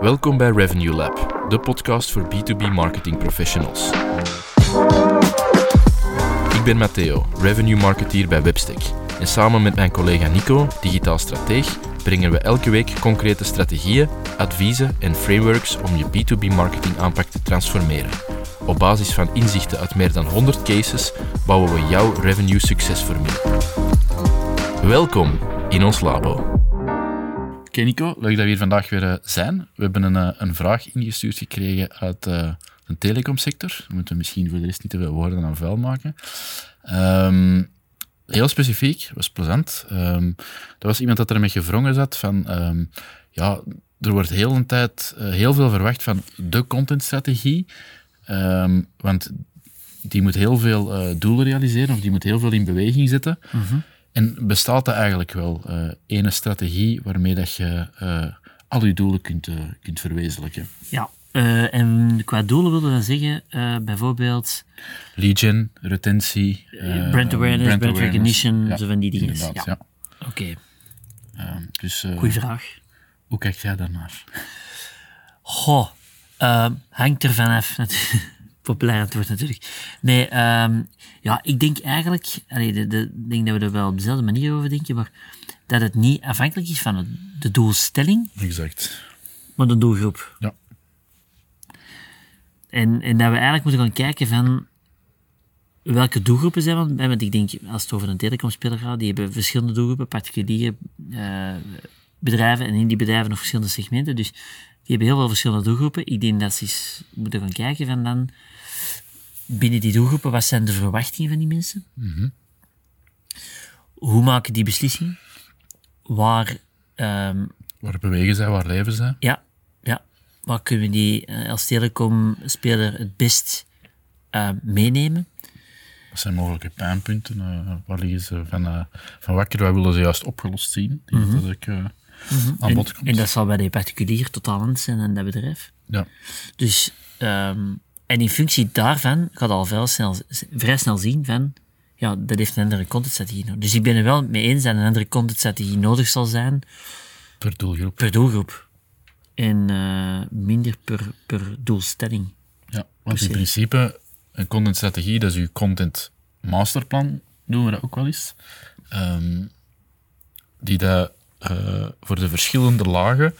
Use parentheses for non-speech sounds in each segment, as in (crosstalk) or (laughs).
Welkom bij Revenue Lab, de podcast voor B2B marketing professionals. Ik ben Matteo, revenue marketeer bij Webstack. En samen met mijn collega Nico, digitaal strateeg, brengen we elke week concrete strategieën, adviezen en frameworks om je B2B marketing aanpak te transformeren. Op basis van inzichten uit meer dan 100 cases bouwen we jouw revenue succesformule. Welkom in ons labo. Oké Nico, leuk dat we hier vandaag weer uh, zijn. We hebben een, uh, een vraag ingestuurd gekregen uit uh, de telecomsector. We moeten misschien voor de rest niet te veel woorden aan vuil maken. Um, heel specifiek, was plezant. Um, er was iemand dat er met gevrongen zat van... Um, ja, er wordt heel een tijd heel veel verwacht van de contentstrategie. Want die moet heel veel doelen realiseren, of die moet heel veel in beweging zetten. -hmm. En bestaat er eigenlijk wel uh, ene strategie waarmee dat je uh, al je doelen kunt, kunt verwezenlijken? Ja, en qua doelen willen we dan zeggen, bijvoorbeeld... Lead gen, retentie... brand awareness, brand, brand recognition, ja, zo van die dingen. Ja. ja. Oké. Okay. dus, Goeie vraag. Hoe kijk jij daarnaar? Goh, hangt er vanaf. (laughs) Populair antwoord natuurlijk. Nee, um, ja, ik denk eigenlijk, allee, de, de, denk dat we er wel op dezelfde manier over denken, maar dat het niet afhankelijk is van de doelstelling. Exact. Maar de doelgroep. Ja. En, en dat we eigenlijk moeten gaan kijken van welke doelgroepen zijn. Want, want ik denk, als het over een telecomspeler gaat, die hebben verschillende doelgroepen, particuliere uh, bedrijven en in die bedrijven nog verschillende segmenten. Dus die hebben heel veel verschillende doelgroepen. Ik denk dat ze eens moeten gaan kijken van dan, binnen die doelgroepen, wat zijn de verwachtingen van die mensen? Mm -hmm. Hoe maken die beslissingen? Waar... Um, waar bewegen zij, waar leven zij? Ja, ja. Waar kunnen we die uh, als telecomspeler het best uh, meenemen? Wat zijn mogelijke pijnpunten? Uh, waar liggen ze van, van wakker? Wat willen ze juist opgelost zien? Die Mhm. mm -hmm. dat ik, uh, aan bod komt. en dat zal bij de particulier totaal anders zijn dan dat bedrijf. Ja. Dus, um, en in functie daarvan gaat al vrij snel, vrij snel zien van, ja, dat heeft een andere contentstrategie nodig. Dus ik ben er wel mee eens dat een andere contentstrategie nodig zal zijn. Per doelgroep. Per doelgroep. En uh, minder per, per doelstelling. Ja, want in principe, een contentstrategie, dat is uw content masterplan, noemen we dat ook wel eens. Um, die dat uh, voor de verschillende lagen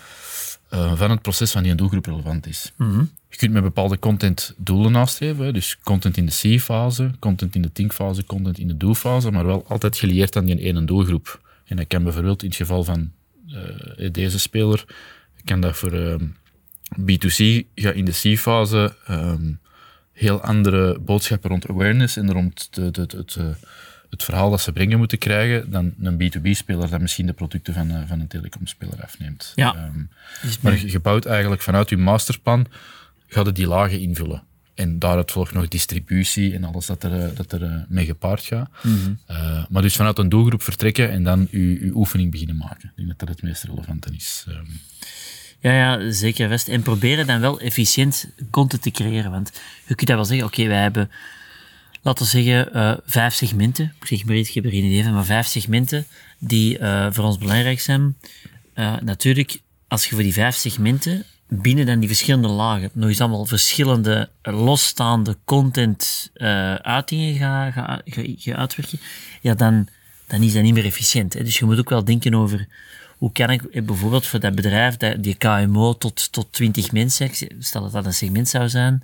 uh, van het proces van die doelgroep relevant is. Mm -hmm. Je kunt met bepaalde content doelen nastreven, dus content in de C-fase, content in de think-fase, content in de do-fase, maar wel altijd gelieerd aan die ene doelgroep. En dat kan bijvoorbeeld in het geval van uh, deze speler, kan dat voor um, B2C ja, in de C-fase um, heel andere boodschappen rond awareness en rond het, het verhaal dat ze brengen moeten krijgen dan een B2B-speler dat misschien de producten van, uh, van een telecomspeler afneemt. Ja. Um, maar bouwt eigenlijk vanuit je masterplan, gaat het die lagen invullen. En daaruit volgt nog distributie en alles dat er, uh, dat er uh, mee gepaard gaat. Mm -hmm. uh, maar dus vanuit een doelgroep vertrekken en dan je, je oefening beginnen maken. Ik denk dat dat het meest relevante is. Um, ja, ja, zeker best. En proberen dan wel efficiënt content te creëren. Want je kunt dat wel zeggen, oké, okay, wij hebben laten we zeggen, uh, vijf segmenten. Ik heb er geen idee van, maar vijf segmenten die uh, voor ons belangrijk zijn. Uh, natuurlijk, als je voor die vijf segmenten binnen dan die verschillende lagen nog eens allemaal verschillende losstaande content uitingen gaat ga, ga, ga uitwerken, ja, dan, dan is dat niet meer efficiënt. Hè. Dus je moet ook wel denken over hoe kan ik bijvoorbeeld voor dat bedrijf, die KMO tot, tot 20 mensen, stel dat dat een segment zou zijn,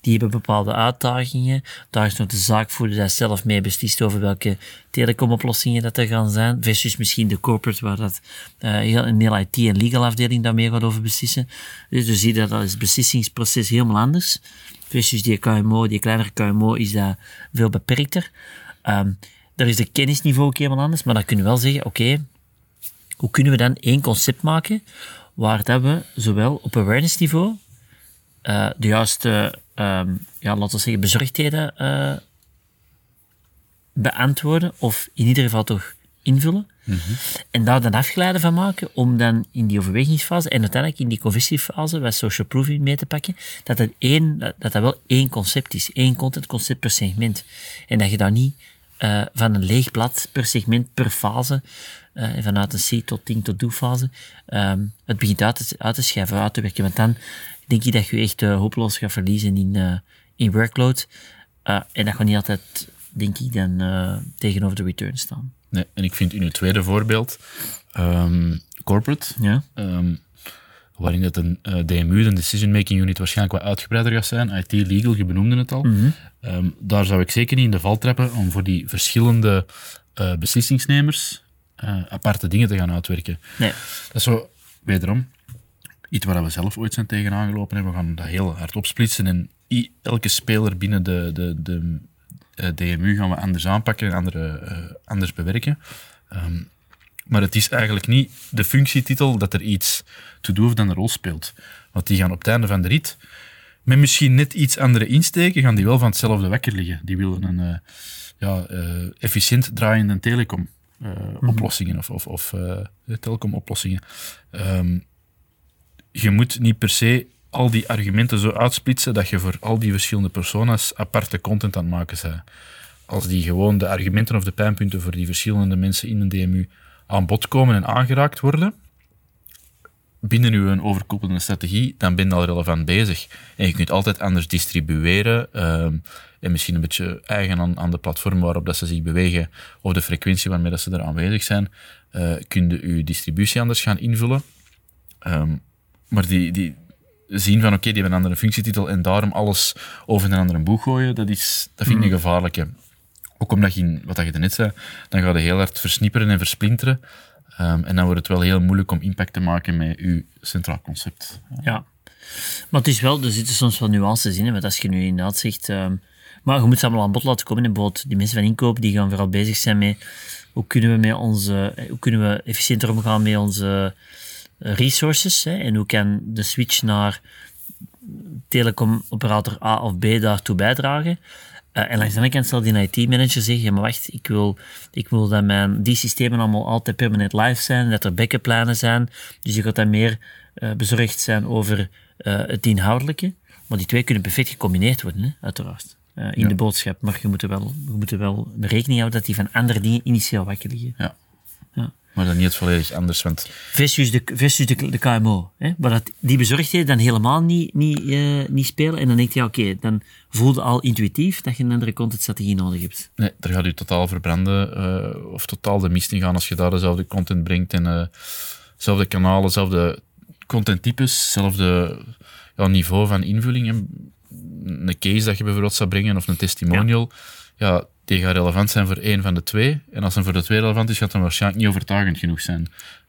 die hebben bepaalde uitdagingen. Daar is nog de zaakvoerder dat zelf mee beslist over welke telecomoplossingen dat er gaan zijn, versus misschien de corporate waar dat heel, een hele IT- en legal afdeling daarmee gaat over beslissen. Dus je ziet dat dat is het beslissingsproces helemaal anders. Versus die KMO, die kleinere KMO is dat veel beperkter. Um, daar is de kennisniveau ook helemaal anders, maar dan kunnen we wel zeggen, oké, hoe kunnen we dan één concept maken waar dat we zowel op awareness niveau uh, de juiste, um, ja, laten we zeggen, bezorgdheden uh, beantwoorden, of in ieder geval toch invullen, mm -hmm. en daar dan afgeleiden van maken, om dan in die overwegingsfase en uiteindelijk in die conversiefase, bij social proofing mee te pakken, dat dat, één, dat, dat wel één concept is, één contentconcept per segment. En dat je daar niet uh, van een leeg blad per segment, per fase, uh, vanuit een C tot ding tot do fase, um, het begint uit te, uit te schrijven, uit te werken. Want dan denk je dat je echt uh, hopeloos gaat verliezen in, in workload. en dat gaat niet altijd, denk ik, dan tegenover de return staan. Nee, en ik vind in uw tweede voorbeeld, um, corporate, ja. Um, waarin het een uh, DMU, een Decision Making Unit, waarschijnlijk wat uitgebreider gaat zijn. IT, legal, je benoemde het al. Mhm. Ehm, daar zou ik zeker niet in de val trappen om voor die verschillende uh, beslissingsnemers uh, aparte dingen te gaan uitwerken. Nee. Dat is zo, wederom, iets waar we zelf ooit zijn tegenaan gelopen hebben. We gaan dat heel hard opsplitsen en elke speler binnen de, de, de DMU gaan we anders aanpakken en andere, anders bewerken. Um, maar het is eigenlijk niet de functietitel dat er iets te doen of dan een rol speelt. Want die gaan op het einde van de rit met misschien net iets andere insteken, gaan die wel van hetzelfde wekker liggen. Die willen een uh, ja, uh, efficiënt draaiende telecom uh, mm oplossingen of, of, of telecom oplossingen. Um, je moet niet per se al die argumenten zo uitsplitsen dat je voor al die verschillende persona's aparte content aan het maken bent. Als die gewoon de argumenten of de pijnpunten voor die verschillende mensen in een DMU aan bod komen en aangeraakt worden binnen uw overkoepelende strategie, dan ben je al relevant bezig. En je kunt altijd anders distribueren um, en misschien een beetje eigen aan, aan, de platform waarop dat ze zich bewegen of de frequentie waarmee dat ze er aanwezig zijn, uh, kun je je distributie anders gaan invullen. Um, maar die, die zien van oké, okay, die hebben een andere functietitel en daarom alles over een andere boeg gooien, dat, is, dat vind ik een gevaarlijke. Ook omdat je, wat je net zei, dan ga je heel hard versnipperen en versplinteren. Um, en dan wordt het wel heel moeilijk om impact te maken met je centraal concept. Ja. Maar het is wel, er zitten soms wel nuances in. Want als je nu inderdaad zegt... Um, maar je moet ze allemaal aan bod laten komen. En bijvoorbeeld die mensen van inkoop, die gaan vooral bezig zijn met... Hoe kunnen we, met onze, eh, hoe kunnen we efficiënter omgaan met onze eh, resources? Hè? En hoe kan de switch naar telecomoperator A of B daartoe bijdragen? Uh, en langs de andere kant zal die IT-manager zeggen, ja, maar wacht, ik wil, ik wil dat mijn, die systemen allemaal altijd permanent live zijn, dat er backupplanen zijn. Dus je gaat dan meer uh, bezorgd zijn over uh, het inhoudelijke. Maar die twee kunnen perfect gecombineerd worden, hè, uiteraard. in ja. de boodschap. Maar je moet, er wel, je moet er wel rekening houden dat die van andere dingen initieel wakker liggen. Ja. Maar dan niet volledig anders, want... Versus de, versus de, de KMO. Hè? Maar dat die bezorgdheid dan helemaal niet, niet, uh, niet spelen. En dan denk je, ja, oké, okay, dan voelde al intuïtief dat je een andere contentstrategie nodig hebt. Nee, daar gaat je totaal verbranden. Uh, of totaal de mist in gaan als je daar dezelfde content brengt. En uh, dezelfde kanalen, dezelfde contenttypes, hetzelfde ja, niveau van invulling. Een case dat je bijvoorbeeld zou brengen, of een testimonial. ja, ja die gaat relevant zijn voor één van de twee. En als een voor de twee relevant is, gaat dan waarschijnlijk niet overtuigend genoeg zijn.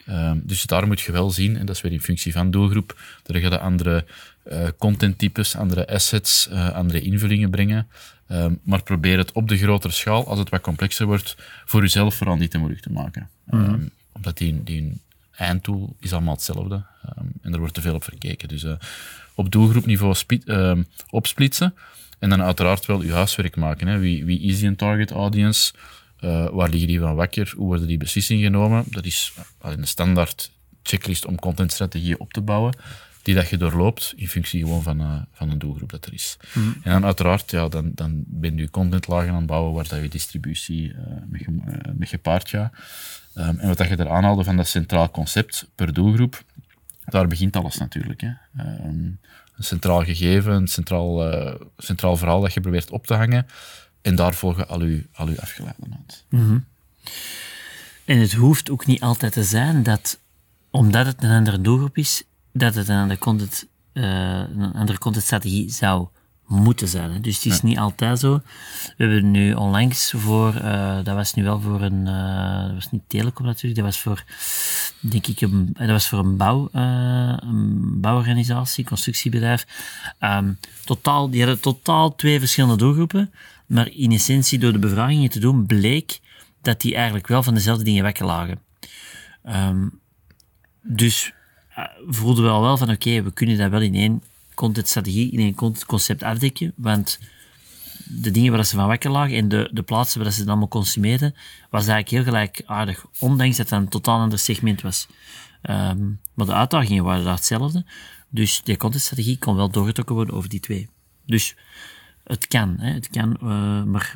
Um, dus daar moet je wel zien, en dat is weer in functie van doelgroep, dat je de andere uh, contenttypes, andere assets, uh, andere invullingen brengen. Um, maar probeer het op de grotere schaal, als het wat complexer wordt, voor jezelf vooral niet te moeilijk te maken. Mm -hmm. um, omdat die, die eindtool is allemaal hetzelfde. en er wordt te veel op verkeken. Dus uh, op doelgroepniveau opsplitsen. En dan uiteraard wel je huiswerk maken. Hè. Wie, wie is die target audience? Uh, waar liggen die van wakker? Hoe worden die beslissingen genomen? Dat is uh, een standaard checklist om contentstrategieën op te bouwen, die dat je doorloopt in functie gewoon van, uh, van een doelgroep dat er is. Mm. En dan uiteraard, ja, dan, dan ben je contentlagen aan het bouwen waar dat je distributie mee, mee gepaard gaat. Um, en wat dat je er aanhaalde van dat centraal concept per doelgroep, daar begint alles natuurlijk. Hè. Um, een centraal gegeven, een centraal, uh, centraal verhaal dat je probeert op te hangen. En daar volgen al uw, al uw afgeleiden uit. Mm -hmm. En het hoeft ook niet altijd te zijn dat, omdat het een andere doelgroep is, dat het een andere content, uh, een andere contentstrategie zou moeten zijn. Hè. Dus het is ja. niet altijd zo. We hebben nu onlangs voor, uh, dat was nu wel voor een, uh, dat was niet telecom natuurlijk, dat was voor, denk ik, een, dat was voor een, bouw, uh, een bouworganisatie, constructiebedrijf. Um, totaal, die hadden totaal twee verschillende doelgroepen, maar in essentie door de bevragingen te doen bleek dat die eigenlijk wel van dezelfde dingen wekken lagen. Um, dus voelden we al wel van oké, okay, we kunnen dat wel in één contentstrategie in een contentconcept afdekken. Want de dingen waar ze van wakker lagen en de, de plaatsen waar ze het allemaal consumeerden, was eigenlijk heel gelijkaardig. Ondanks dat het een totaal ander segment was. Um, maar de uitdagingen waren daar hetzelfde. Dus die contentstrategie kon wel doorgetrokken worden over die twee. Dus het kan, hè, het kan, uh, maar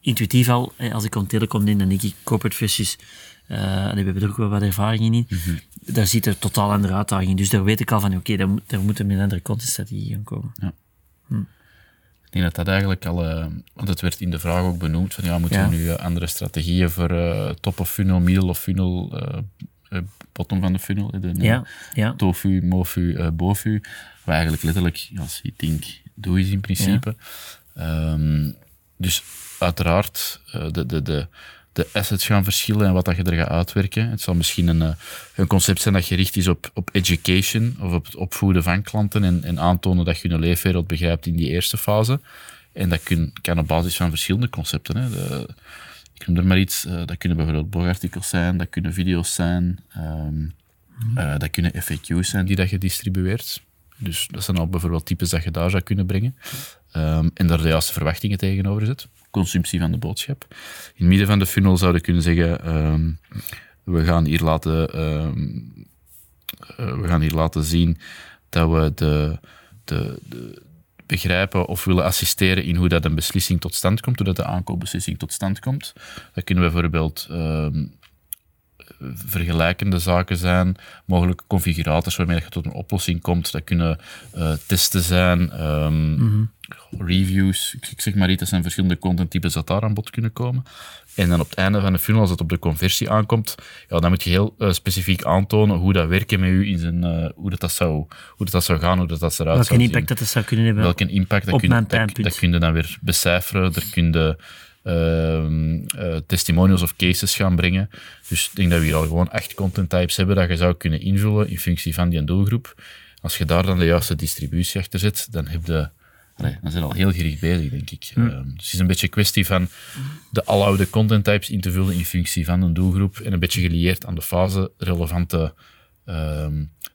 intuïtief al, als ik om telecom denk, dan denk ik corporate versus, uh, we hebben er ook wel wat ervaring in. Mhm. Daar zit er totaal andere uitdaging in. Dus daar weet ik al van, oké, daar, moet, daar moeten een andere contentstrategie gaan komen. Ja. Ik denk dat dat eigenlijk al, uh, want het werd in de vraag ook benoemd, van ja, moeten Ja. we nu uh, andere strategieën voor uh, top of funnel, middle of funnel, bottom van de funnel, de Ja, ja. tofu, mofu, bofu, wat eigenlijk letterlijk, als je think, doe is in principe. Um, dus uiteraard, de, de, de, de assets gaan verschillen en wat dat je er gaat uitwerken. Het zal misschien een, een concept zijn dat gericht is op, op education of op het opvoeden van klanten en, en aantonen dat je hun leefwereld begrijpt in die eerste fase. En dat kun, kan op basis van verschillende concepten. Hè. De, ik noem er maar iets, uh, dat kunnen bijvoorbeeld blogartikels zijn, dat kunnen video's zijn, um, uh, dat kunnen FAQ's zijn die dat je distribueert. Dus dat zijn al bijvoorbeeld types dat je daar zou kunnen brengen. Um, en daar de juiste verwachtingen tegenover zet. Consumptie van de boodschap. In het midden van de funnel zouden kunnen zeggen, um, we gaan hier laten, um, uh, we gaan hier laten zien dat we de, de, begrijpen of willen assisteren in hoe dat een beslissing tot stand komt, hoe de aankoopbeslissing tot stand komt. Dat kunnen we bijvoorbeeld vergelijkende zaken zijn, mogelijke configurators waarmee je tot een oplossing komt. Dat kunnen uh, testen zijn, -hmm. Reviews, ik zeg maar iets, dat zijn verschillende contenttypes dat daar aan bod kunnen komen. En dan op het einde van de funnel, als het op de conversie aankomt, ja, dan moet je heel uh, specifiek aantonen hoe dat werken met u in zijn, uh, hoe, dat, dat zou, hoe dat, dat zou gaan, hoe dat, dat eruit Welke zou impact zien. dat, dat zou kunnen hebben Welke impact dat op kun, mijn dat, pijnpunt. dat kun je dan weer becijferen. Er kun je uh, testimonials of cases gaan brengen. Dus ik denk dat we hier al gewoon acht content types hebben dat je zou kunnen invullen in functie van die doelgroep. Als je daar dan de juiste distributie achter zet, dan heb je... Allee, dan zijn we al heel gericht bezig, denk ik. Hm. Uh, dus het is een beetje een kwestie van de aloude content types in te vullen in functie van een doelgroep en een beetje gelieerd aan de fase relevante, uh,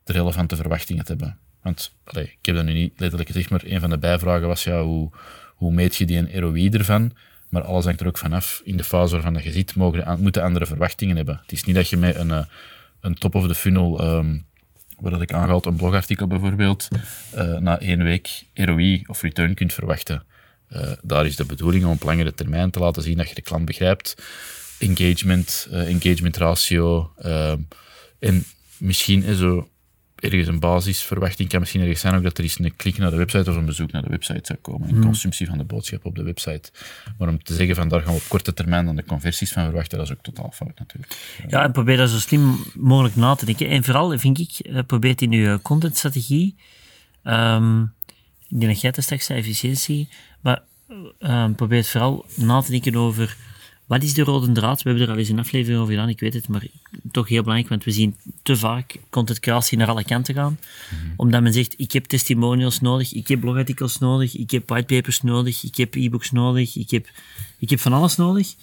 de relevante verwachtingen te hebben. Want allee, ik heb dat nu niet letterlijk gezegd, maar een van de bijvragen was ja, hoe, hoe meet je die een ROI ervan? Maar alles hangt er ook vanaf. In de fase waarvan dat je zit, mogen, moeten andere verwachtingen hebben. Het is niet dat je met een, een top of the funnel, um, waar dat ik aangehaald, een blogartikel bijvoorbeeld, uh, na één week ROI of return kunt verwachten. Uh, daar is de bedoeling om op langere termijn te laten zien dat je de klant begrijpt. Engagement, uh, engagement ratio. en misschien is zo ergens een basisverwachting kan misschien ergens zijn ook dat er eens een klik naar de website of een bezoek naar de website zou komen. Een consumptie van de boodschap op de website. Maar om te zeggen van daar gaan we op korte termijn dan de conversies van verwachten, dat is ook totaal fout natuurlijk. Ja, en probeer dat zo slim mogelijk na te denken. En vooral, vind ik, probeer in je contentstrategie, um, ik denk dat jij straks zei, efficiëntie, maar um, probeer het vooral na te denken over wat is de rode draad? We hebben er al eens een aflevering over gedaan, ik weet het, maar toch heel belangrijk, want we zien te vaak contentcreatie naar alle kanten gaan. Mm-hmm. Omdat men zegt, ik heb testimonials nodig, ik heb blogartikels nodig, ik heb whitepapers nodig, ik heb e-books nodig, ik heb, ik heb van alles nodig.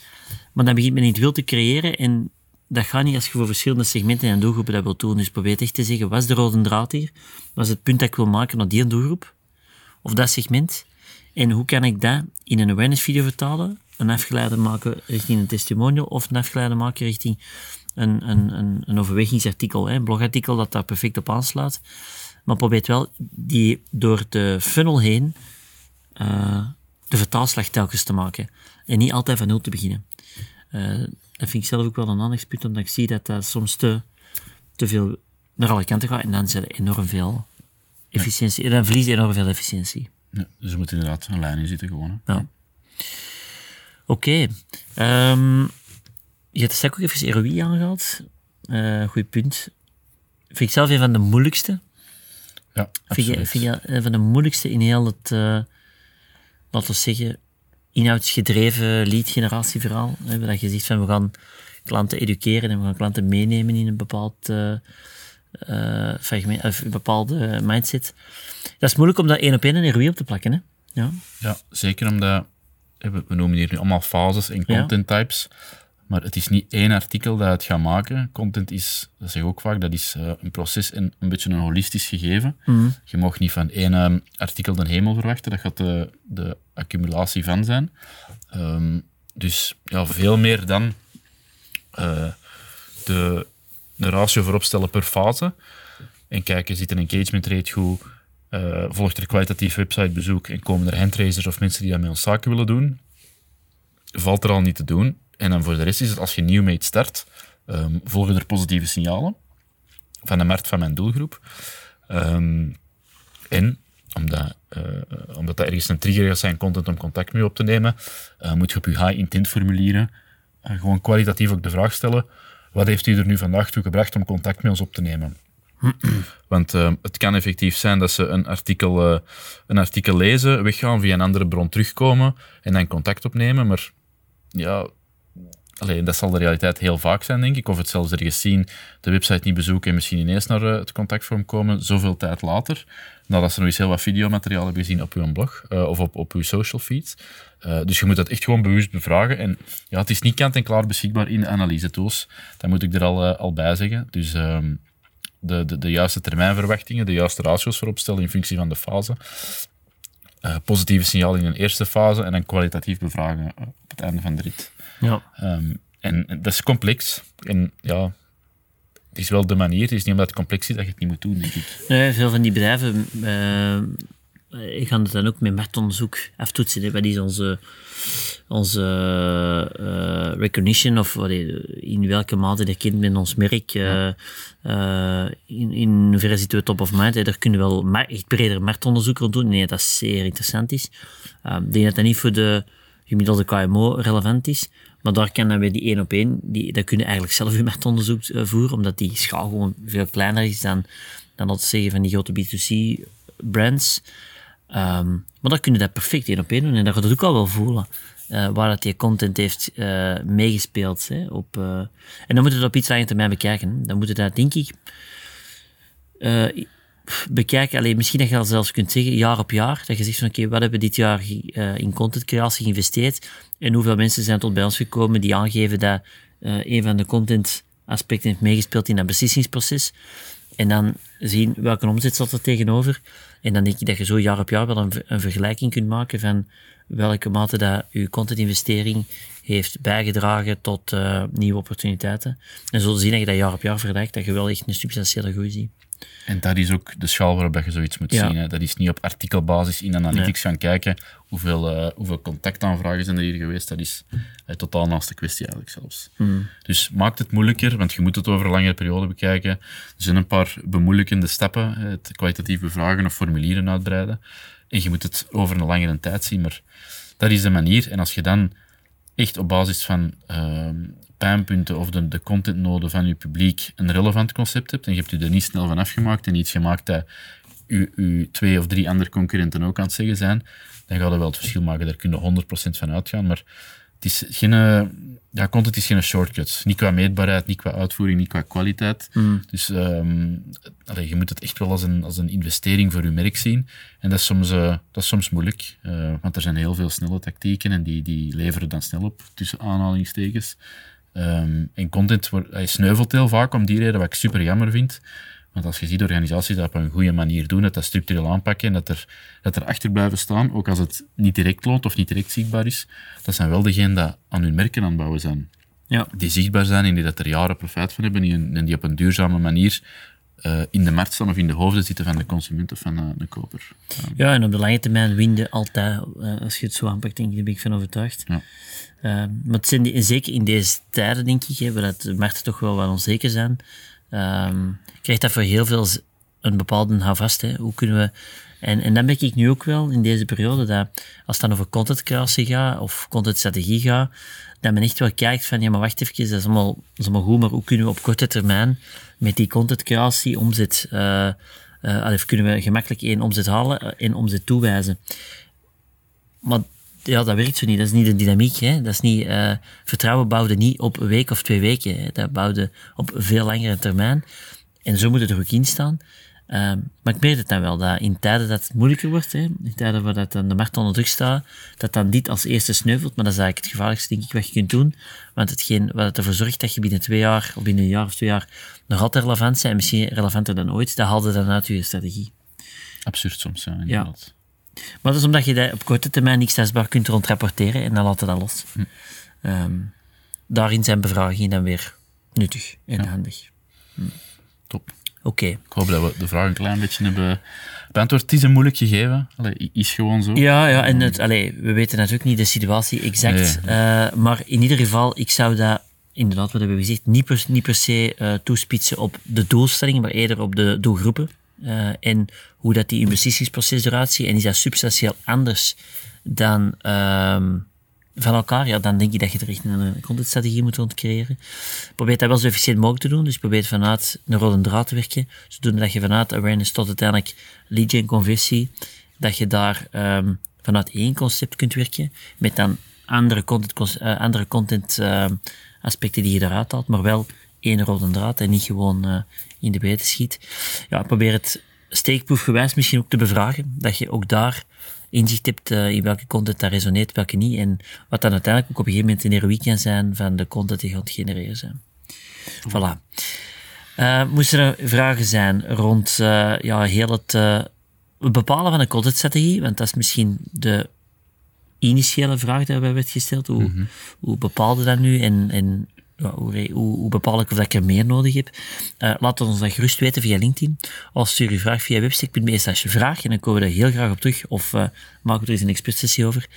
Maar dan begint men het wil te creëren en dat gaat niet als je voor verschillende segmenten en doelgroepen dat wilt doen. Dus probeer echt te zeggen, wat is de rode draad hier? Wat is het punt dat ik wil maken naar die doelgroep? Of dat segment? En hoe kan ik dat in een awareness video vertalen? Een afgeleide maken richting een testimonial of een afgeleide maken richting een, een, een, een overwegingsartikel, hè, een blogartikel dat daar perfect op aansluit. Maar probeer wel die door de funnel heen uh, de vertaalslag telkens te maken. En niet altijd van nul te beginnen. Uh, dat vind ik zelf ook wel een aandachtspunt, omdat ik zie dat dat soms te, te veel naar alle kanten gaat en dan zit er enorm veel efficiëntie. En dan verlies je enorm veel efficiëntie. Ja, dus er moet inderdaad een lijn in zitten gewoon. Hè. Ja. Oké. Okay. Um, je hebt straks ook even ROI aangehaald. Uh, goed punt. Vind ik zelf een van de moeilijkste. Ja, vind je, vind je een van de moeilijkste in heel het, uh, laten we zeggen, inhoudsgedreven lead-generatieverhaal. Dat je zegt van we gaan klanten educeren en we gaan klanten meenemen in een bepaald uh, fragment, of een bepaalde mindset. Dat is moeilijk om dat één op één een ROI op te plakken. Hè? Ja. ja, zeker omdat we noemen hier nu allemaal fases en content types. Maar het is niet één artikel dat het gaat maken. Content is, dat zeg ik ook vaak, dat is uh, een proces en een beetje een holistisch gegeven. Mm. Je mag niet van één uh, artikel de hemel verwachten. Dat gaat de, de accumulatie van zijn. Um, dus ja, veel meer dan uh, de, de ratio voorop stellen per fase. En kijken, zit een engagement rate goed? Uh, volgt er kwalitatief websitebezoek en komen er handtracers of mensen die dat met ons zaken willen doen? valt er al niet te doen. En dan voor de rest is het, als je nieuw mee start, um, volgen er positieve signalen van de markt van mijn doelgroep. Ehm, en omdat, uh, omdat dat ergens een trigger gaat zijn content om contact mee op te nemen, uh, moet je op je high intent formulieren gewoon kwalitatief ook de vraag stellen, wat heeft u er nu vandaag toe gebracht om contact met ons op te nemen? (clears throat) Want het kan effectief zijn dat ze een artikel, een artikel lezen, weggaan, via een andere bron terugkomen en dan contact opnemen, maar ja, Allee, dat zal de realiteit heel vaak zijn, denk ik. Of het zelfs ergens zien, de website niet bezoeken en misschien ineens naar eh, het contactvorm komen, zoveel tijd later. Nadat ze nog eens heel wat videomateriaal hebben gezien op uw blog uh, of op, op uw social feeds. Dus je moet dat echt gewoon bewust bevragen. En ja, het is niet kant en klaar beschikbaar in de analyse tools. Dat moet ik er al, al bij zeggen. Dus um, de, de, de juiste termijnverwachtingen, de juiste ratio's voor opstellen in functie van de fase. positieve signaal in een eerste fase en dan kwalitatief bevragen op het einde van de rit. Ja. Um, en, en dat is complex. En ja, het is wel de manier. Het is niet omdat het complex is dat je het niet moet doen, denk ik. Nee, veel van die bedrijven uh, ik ga het dan ook met marktonderzoek aftoetsen. Hè. Wat is onze, onze uh, recognition of in welke mate dat kind met ons merk, uh, in, in hoeverre zitten we top of mind. Daar kunnen we wel echt breder marktonderzoek rond doen. Nee, dat zeer interessant is. ik denk dat dat niet voor de gemiddelde KMO relevant is. Maar daar kan dan weer die één op één, die, dat kunnen eigenlijk zelf uw marktonderzoek voeren, omdat die schaal gewoon veel kleiner is dan, dan dat zeggen van die grote B2C brands. Um, maar dan kunnen dat perfect één op één doen en dat gaat het ook al wel voelen. Uh, waar dat die content heeft uh, meegespeeld. Hè, op, uh, en dan moeten we dat op iets langer termijn bekijken. Dan moeten we dat, denk ik, bekijken. Alleen, misschien dat je al zelfs kunt zeggen, jaar op jaar, dat je zegt van oké, okay, wat hebben we dit jaar in contentcreatie geïnvesteerd en hoeveel mensen zijn tot bij ons gekomen die aangeven dat een van de content aspecten heeft meegespeeld in dat beslissingsproces. En dan zien welke omzet zat er tegenover. En dan denk ik dat je zo jaar op jaar wel een, een vergelijking kunt maken van welke mate dat je contentinvestering heeft bijgedragen tot uh, nieuwe opportuniteiten. En zo zien dat je dat jaar op jaar vergelijkt, dat je wel echt een substantiële groei ziet. En dat is ook de schaal waarop je zoiets moet ja. zien. Hè. Dat is niet op artikelbasis in analytics nee. gaan kijken hoeveel, uh, hoeveel contactaanvragen zijn er hier geweest. Dat is uh, totaal naast de kwestie eigenlijk zelfs. Mm. Dus maakt het moeilijker, want je moet het over een langere periode bekijken. Er zijn een paar bemoeilijkende stappen. Het kwalitatief bevragen of formulieren uitbreiden. En je moet het over een langere tijd zien. Maar dat is de manier. En als je dan echt op basis van uh, pijnpunten of de, de contentnoden van je publiek een relevant concept hebt en je hebt u er niet snel van afgemaakt en iets gemaakt dat uw twee of drie andere concurrenten ook aan het zeggen zijn, dan gaat dat wel het verschil maken. Daar kun je 100% van uitgaan. Maar het is geen, ja, content is geen shortcut. Niet qua meetbaarheid, niet qua uitvoering, niet qua kwaliteit. Mm. Dus um, allee, je moet het echt wel als een, als een investering voor je merk zien. En dat is soms, uh, dat is soms moeilijk, uh, want er zijn heel veel snelle tactieken en die, die leveren dan snel op, tussen aanhalingstekens. Um, en content wordt, hij sneuvelt heel vaak om die reden, wat ik super jammer vind. Want als je ziet organisaties dat op een goede manier doen, dat dat structureel aanpakken en dat er, dat er achter blijven staan, ook als het niet direct loont of niet direct zichtbaar is, dat zijn wel degenen die aan hun merken aan het bouwen zijn. Ja. Die zichtbaar zijn en die dat er jaren profijt van hebben en die op een duurzame manier uh, in de markt staan of in de hoofden zitten van de consument of van uh, de koper. Um. Ja, en op de lange termijn winde altijd, uh, als je het zo aanpakt, denk ik, daar ben ik van overtuigd. Ja. maar het zijn die, zeker in deze tijden, denk ik, hè, waar de markten toch wel wat onzeker zijn, um, krijgt dat voor heel veel een bepaalde houvast. Hè. Hoe kunnen we... En, en dan merk ik nu ook wel in deze periode dat als het dan over contentcreatie gaat of contentstrategie gaat, dat men echt wel kijkt van ja, maar wacht even, dat is allemaal, dat is allemaal goed, maar hoe kunnen we op korte termijn met die contentcreatie omzet, uh, uh, kunnen we gemakkelijk één omzet halen, één omzet toewijzen. Maar ja, dat werkt zo niet. Dat is niet de dynamiek. Hè. Dat is niet, uh, vertrouwen bouwde niet op een week of twee weken. Hè. Dat bouwde op veel langere termijn. En zo moet het er ook in staan. Um, maar ik merk het dan wel, dat in tijden dat het moeilijker wordt, hè, in tijden waar dat dan de markt onder druk staat, dat dan dit als eerste sneuvelt. Maar dat is eigenlijk het gevaarlijkste, denk ik, wat je kunt doen. Want hetgeen wat het ervoor zorgt dat je binnen twee jaar, of binnen een jaar of twee jaar, nog altijd relevant bent, en misschien relevanter dan ooit, dat haalde dan uit je strategie. Absurd soms, ja, inderdaad. Ja. Maar dat is omdat je dat op korte termijn niks testbaar kunt rondrapporteren en dan laat je dat los. Hm. Um, daarin zijn bevragingen dan weer nuttig en Ja. handig. Top. Oké. Ik hoop dat we de vraag een klein beetje hebben beantwoord. Het is een moeilijk gegeven. Allee, is gewoon zo. Ja, ja, en het, allee, we weten natuurlijk niet de situatie exact. eh, maar in ieder geval, ik zou dat inderdaad, wat hebben we gezegd, niet per, niet per se eh, toespitsen op de doelstellingen, maar eerder op de doelgroepen. Eh, en hoe dat die investeringsproces eruit ziet. En is dat substantieel anders dan ehm, van elkaar? Ja, dan denk ik dat je er echt een contentstrategie moet ontcreëren. Probeer dat wel zo efficiënt mogelijk te doen. Dus probeer vanuit een rode draad te werken. Zodoende dat je vanuit awareness tot uiteindelijk lead gen conversie, dat je daar ehm, vanuit één concept kunt werken. Met dan andere content, eh, andere content ehm, aspecten die je eruit haalt, maar wel één rode draad en niet gewoon eh, in de breedte schiet. Ja, probeer het steekproefgewijs misschien ook te bevragen. Dat je ook daar inzicht hebt eh, in welke content daar resoneert, welke niet. En wat dan uiteindelijk ook op een gegeven moment een heroïek kan zijn van de content die je het genereren zijn. Voilà. Eh, moesten er vragen zijn rond eh, ja, heel het bepalen van een contentstrategie? Want dat is misschien de initiële vraag die we werd gesteld. Hoe, hoe bepaal je dat nu en, en hoe, bepaal ik of ik er meer nodig heb? Eh, laat ons dat gerust weten via LinkedIn. Of stuur je vraag via webstick.be slash vraag en dan komen we daar heel graag op terug. Of eh maken er eens een expertsessie over.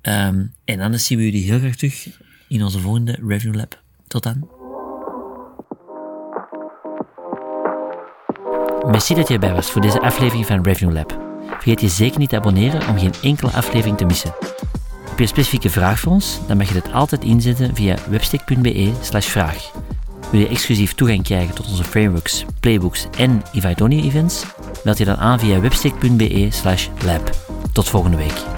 Ehm, en anders zien we jullie heel graag terug in onze volgende Review Lab. Tot dan. Merci dat je erbij was voor deze aflevering van Revenue Lab. Vergeet je zeker niet te abonneren om geen enkele aflevering te missen. Heb je een specifieke vraag voor ons? Dan mag je dit altijd inzetten via webstick.be vraag. Wil je exclusief toegang krijgen tot onze frameworks, playbooks en Only events? Meld je dan aan via webstick.be lab. Tot volgende week.